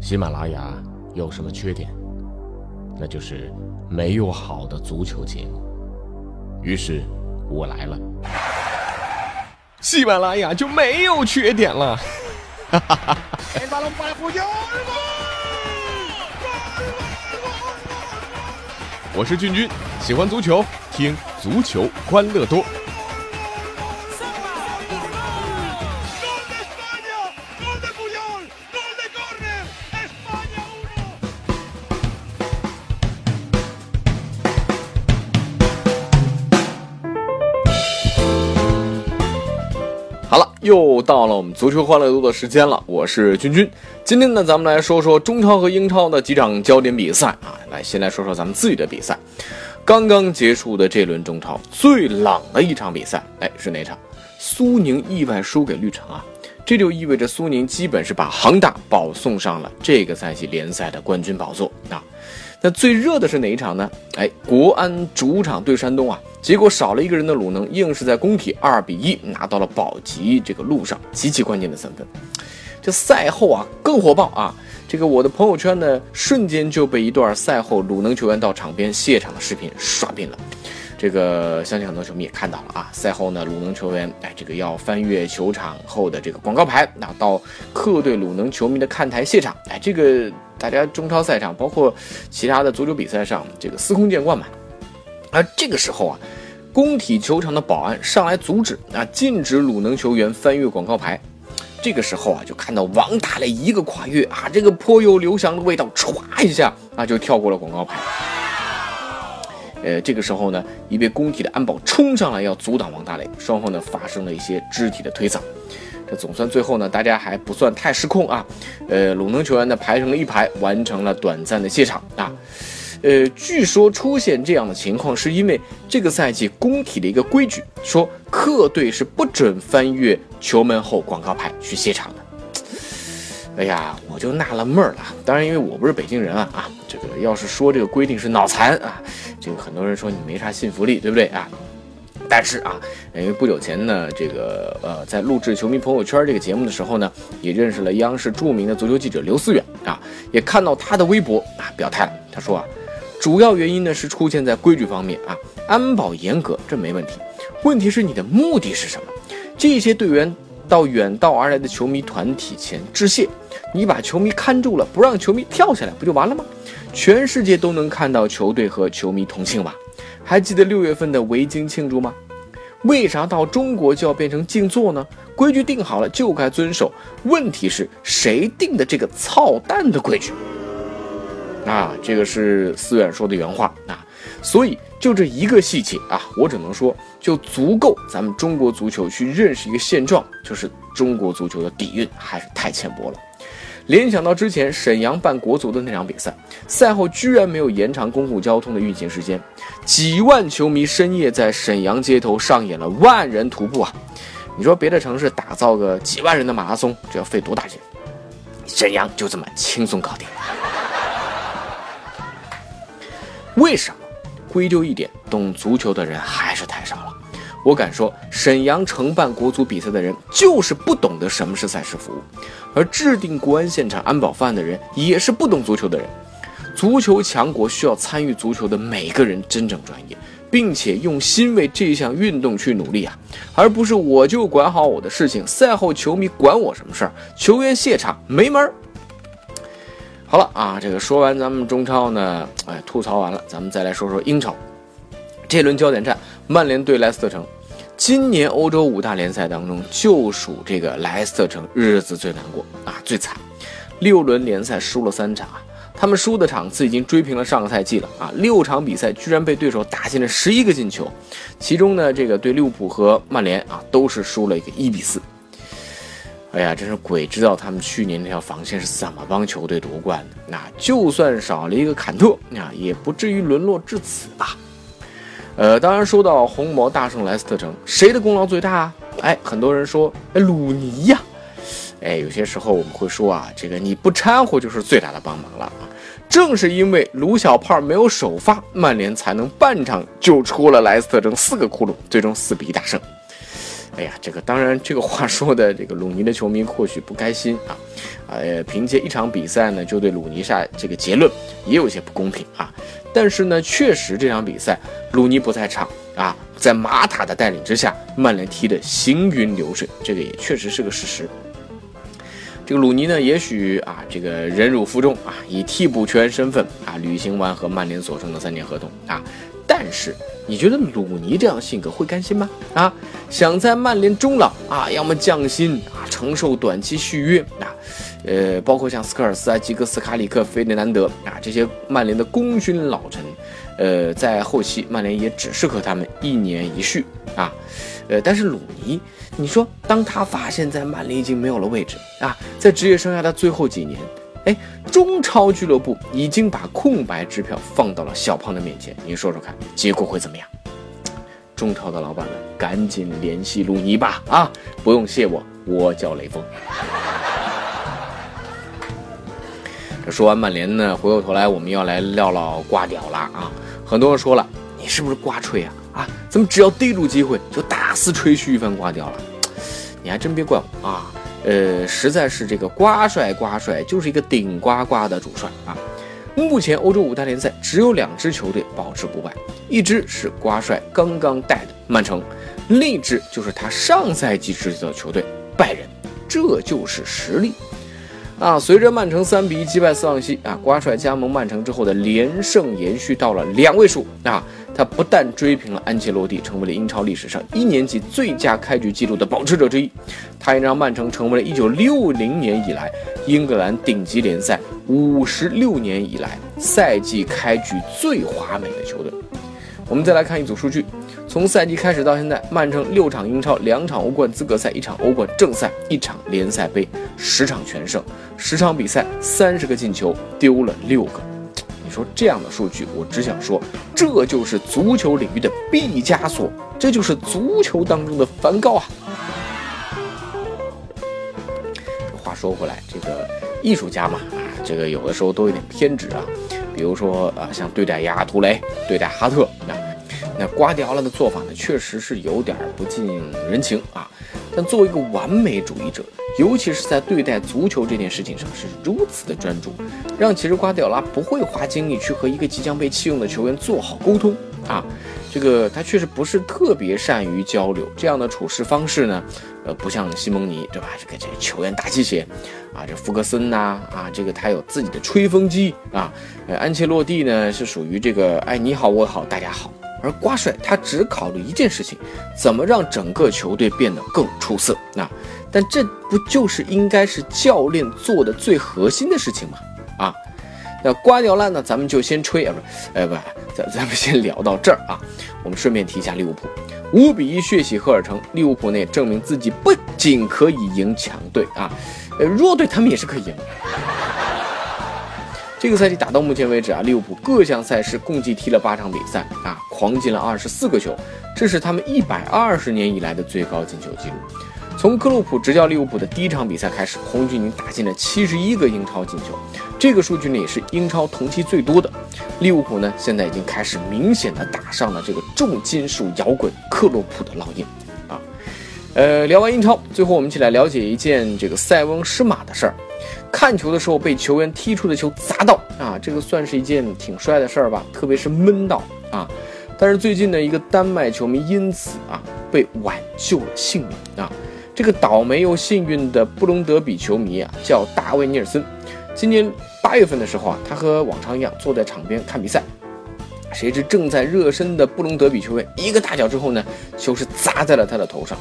喜马拉雅有什么缺点？那就是没有好的足球节目。于是，我来了，喜马拉雅就没有缺点了。哈哈哈！我是俊君，喜欢足球，听足球欢乐多。又到了我们足球欢乐多的时间了。我是君君，今天呢，咱们来说说中超和英超的几场焦点比赛啊。来，先来说说咱们自己的比赛。刚刚结束的这轮中超最冷的一场比赛，哎，是哪场？苏宁意外输给绿城啊！这就意味着苏宁基本是把恒大保送上了这个赛季联赛的冠军宝座啊。那最热的是哪一场呢？哎，国安主场对山东啊，结果少了一个人的鲁能，硬是在工体二比一拿到了保级这个路上极其关键的三分。这赛后啊更火爆啊，这个我的朋友圈呢瞬间就被一段赛后鲁能球员到场边谢场的视频刷屏了。这个相信很多球迷也看到了啊，赛后呢鲁能球员哎这个要翻越球场后的这个广告牌，那到客队鲁能球迷的看台谢场，哎这个。大家中超赛场，包括其他的足球比赛上，这个司空见惯嘛。而这个时候啊，工体球场的保安上来阻止啊，禁止鲁能球员翻越广告牌。这个时候啊，就看到王大雷一个跨越啊，这个颇有刘翔的味道，歘一下啊，就跳过了广告牌。呃，这个时候呢，一位工体的安保冲上来要阻挡王大雷，双方呢发生了一些肢体的推搡。这总算最后呢，大家还不算太失控啊。呃，鲁能球员呢排成了一排，完成了短暂的谢场啊。呃，据说出现这样的情况，是因为这个赛季工体的一个规矩，说客队是不准翻越球门后广告牌去谢场的。哎呀，我就纳了闷了。当然，因为我不是北京人啊啊，这个要是说这个规定是脑残啊，这个很多人说你没啥信服力，对不对啊？但是啊，因为不久前呢，这个呃，在录制球迷朋友圈这个节目的时候呢，也认识了央视著名的足球记者刘思远啊，也看到他的微博啊，表态了。他说啊，主要原因呢是出现在规矩方面啊，安保严格这没问题，问题是你的目的是什么？这些队员到远道而来的球迷团体前致谢，你把球迷看住了，不让球迷跳下来，不就完了吗？全世界都能看到球队和球迷同庆吧？还记得六月份的维京庆祝吗？为啥到中国就要变成静坐呢？规矩定好了就该遵守。问题是谁定的这个操蛋的规矩？啊，这个是思远说的原话啊。所以就这一个细节啊，我只能说就足够咱们中国足球去认识一个现状，就是中国足球的底蕴还是太浅薄了。联想到之前沈阳办国足的那场比赛，赛后居然没有延长公共交通的运行时间，几万球迷深夜在沈阳街头上演了万人徒步啊！你说别的城市打造个几万人的马拉松，这要费多大劲？沈阳就这么轻松搞定。为什么？归咎一点，懂足球的人还是太少。我敢说，沈阳承办国足比赛的人就是不懂得什么是赛事服务，而制定国安现场安保方案的人也是不懂足球的人。足球强国需要参与足球的每个人真正专业，并且用心为这项运动去努力啊，而不是我就管好我的事情，赛后球迷管我什么事儿？球员谢场没门儿。好了啊，这个说完咱们中超呢，哎，吐槽完了，咱们再来说说英超。这轮焦点战，曼联对莱斯特城。今年欧洲五大联赛当中，就属这个莱斯特城日子最难过啊，最惨。六轮联赛输了三场，他们输的场次已经追平了上个赛季了啊！六场比赛居然被对手打进了十一个进球，其中呢，这个对利物浦和曼联啊，都是输了一个一比四。哎呀，真是鬼知道他们去年那条防线是怎么帮球队夺冠的。那就算少了一个坎特啊，也不至于沦落至此吧。呃，当然说到红魔大胜莱斯特城，谁的功劳最大啊？哎，很多人说，哎，鲁尼呀。哎，有些时候我们会说啊，这个你不掺和就是最大的帮忙了啊。正是因为鲁小胖没有首发，曼联才能半场就出了莱斯特城四个窟窿，最终四比一大胜。哎呀，这个当然，这个话说的，这个鲁尼的球迷或许不开心 啊，呃，凭借一场比赛呢，就对鲁尼下这个结论，也有些不公平啊。但是呢，确实这场比赛鲁尼不在场啊，在马塔的带领之下，曼联踢得行云流水，这个也确实是个事实。这个鲁尼呢，也许啊，这个忍辱负重啊，以替补球员身份啊，履行完和曼联所剩的三年合同啊。但是，你觉得鲁尼这样性格会甘心吗？啊，想在曼联终老啊，要么降薪啊，承受短期续约啊，呃，包括像斯科尔斯啊、吉格斯、卡里克、费迪南德啊这些曼联的功勋老臣，呃，在后期曼联也只适合他们一年一续啊。呃，但是鲁尼，你说，当他发现，在曼联已经没有了位置啊，在职业生涯的最后几年，中超俱乐部已经把空白支票放到了小胖的面前，你说说看，结果会怎么样？中超的老板们，赶紧联系鲁尼吧！啊，不用谢我，我叫雷锋。这说完曼联呢，回过头来我们要来唠唠瓜屌了啊！很多人说了，你是不是瓜吹啊？啊，怎么只要逮住机会就大肆吹嘘一番瓜掉了？你还真别怪我啊，呃，实在是这个瓜帅瓜帅就是一个顶呱呱的主帅啊。目前欧洲五大联赛只有两支球队保持不败，一支是瓜帅刚刚带的曼城，另一支就是他上赛季执教的球队拜仁，这就是实力。啊，随着曼城三比一击败斯旺西啊，瓜帅加盟曼城之后的连胜延续到了两位数啊。他不但追平了安切洛蒂，成为了英超历史上一年级最佳开局纪录的保持者之一，他也让曼城成为了1960年以来英格兰顶级联赛56年以来赛季开局最华美的球队。我们再来看一组数据。从赛季开始到现在，曼城六场英超、两场欧冠资格赛、一场欧冠正赛、一场联赛杯，十场全胜，十场比赛三十个进球，丢了六个。你说这样的数据，我只想说，这就是足球领域的毕加索，这就是足球当中的梵高啊！话说回来，这个艺术家嘛，啊，这个有的时候都有点偏执啊，比如说啊，像对待亚图雷、对待哈特啊。那瓜迪奥拉的做法呢，确实是有点不近人情啊。但作为一个完美主义者，尤其是在对待足球这件事情上是如此的专注，让其实瓜迪奥拉不会花精力去和一个即将被弃用的球员做好沟通啊。这个他确实不是特别善于交流，这样的处事方式呢，呃，不像西蒙尼对吧？这个这个球员大气些啊，这福格森呐啊，这个他有自己的吹风机啊。呃，安切洛蒂呢是属于这个哎你好我好大家好。而瓜帅他只考虑一件事情，怎么让整个球队变得更出色？那，但这不就是应该是教练做的最核心的事情吗？啊，那瓜迪奥拉呢？咱们就先吹啊，不，呃，不，咱咱们先聊到这儿啊。我们顺便提一下利物浦，五比一血洗赫尔城，利物浦呢也证明自己不仅可以赢强队啊，呃，弱队他们也是可以赢。这个赛季打到目前为止啊，利物浦各项赛事共计踢了八场比赛啊，狂进了二十四个球，这是他们一百二十年以来的最高进球纪录。从克洛普执教利物浦的第一场比赛开始，红军已经打进了七十一个英超进球，这个数据呢也是英超同期最多的。利物浦呢现在已经开始明显的打上了这个重金属摇滚克洛普的烙印。呃，聊完英超，最后我们一起来了解一件这个塞翁失马的事儿。看球的时候被球员踢出的球砸到啊，这个算是一件挺帅的事儿吧，特别是闷到啊。但是最近呢，一个丹麦球迷因此啊被挽救了性命啊。这个倒霉又幸运的布隆德比球迷啊，叫大卫尼尔森。今年八月份的时候啊，他和往常一样坐在场边看比赛，谁知正在热身的布隆德比球员一个大脚之后呢，球是砸在了他的头上。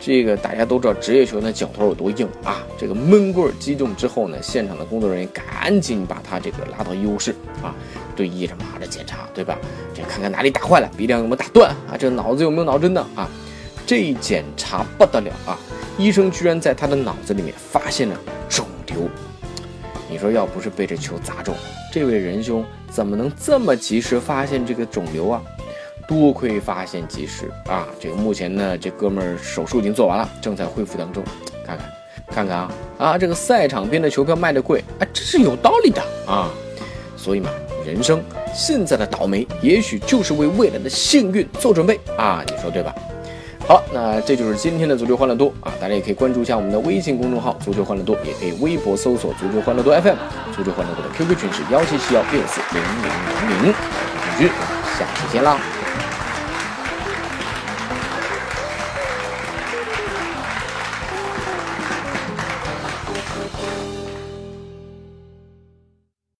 这个大家都知道，职业球员的脚头有多硬啊！这个闷棍击中之后呢，现场的工作人员赶紧把他这个拉到医务室啊，对医生嘛的检查，对吧？这看看哪里打坏了，鼻梁有没有打断啊？这脑子有没有脑震荡啊？这一检查不得了啊！医生居然在他的脑子里面发现了肿瘤。你说要不是被这球砸中，这位仁兄怎么能这么及时发现这个肿瘤啊？多亏发现及时啊！这个目前呢，这哥们儿手术已经做完了，正在恢复当中。看看，看看啊啊！这个赛场边的球票卖的贵啊，这是有道理的啊。所以嘛，人生现在的倒霉，也许就是为未来的幸运做准备啊！你说对吧？好，那这就是今天的足球欢乐多啊！大家也可以关注一下我们的微信公众号“足球欢乐多”，也可以微博搜索“足球欢乐多 FM”。足球欢乐多的 QQ 群是幺七七幺六四零零零零。我是君，下期见啦！